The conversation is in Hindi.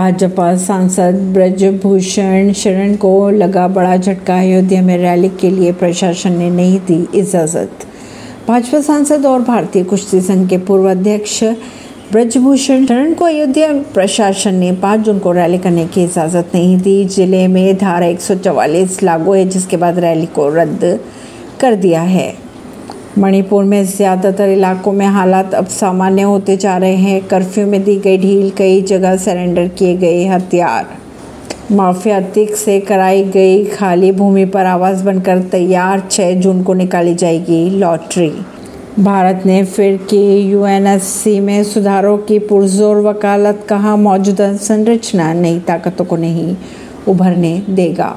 भाजपा सांसद ब्रजभूषण शरण को लगा बड़ा झटका, अयोध्या में रैली के लिए प्रशासन ने नहीं दी इजाज़त। भाजपा सांसद और भारतीय कुश्ती संघ के पूर्व अध्यक्ष ब्रजभूषण शरण को अयोध्या प्रशासन ने 5 जून को रैली करने की इजाज़त नहीं दी। ज़िले में धारा एक लागू है, जिसके बाद रैली को रद्द कर दिया है। मणिपुर में ज़्यादातर इलाकों में हालात अब सामान्य होते जा रहे हैं। कर्फ्यू में दी गई ढील कई जगह सरेंडर किए गए हथियार। माफिया अतिक से कराई गई खाली भूमि पर आवास बनकर तैयार। 6 जून को निकाली जाएगी लॉटरी। भारत ने फिर की यूएनएससी में सुधारों की पुरजोर वकालत, कहा मौजूदा संरचना नई ताकतों को नहीं उभरने देगा।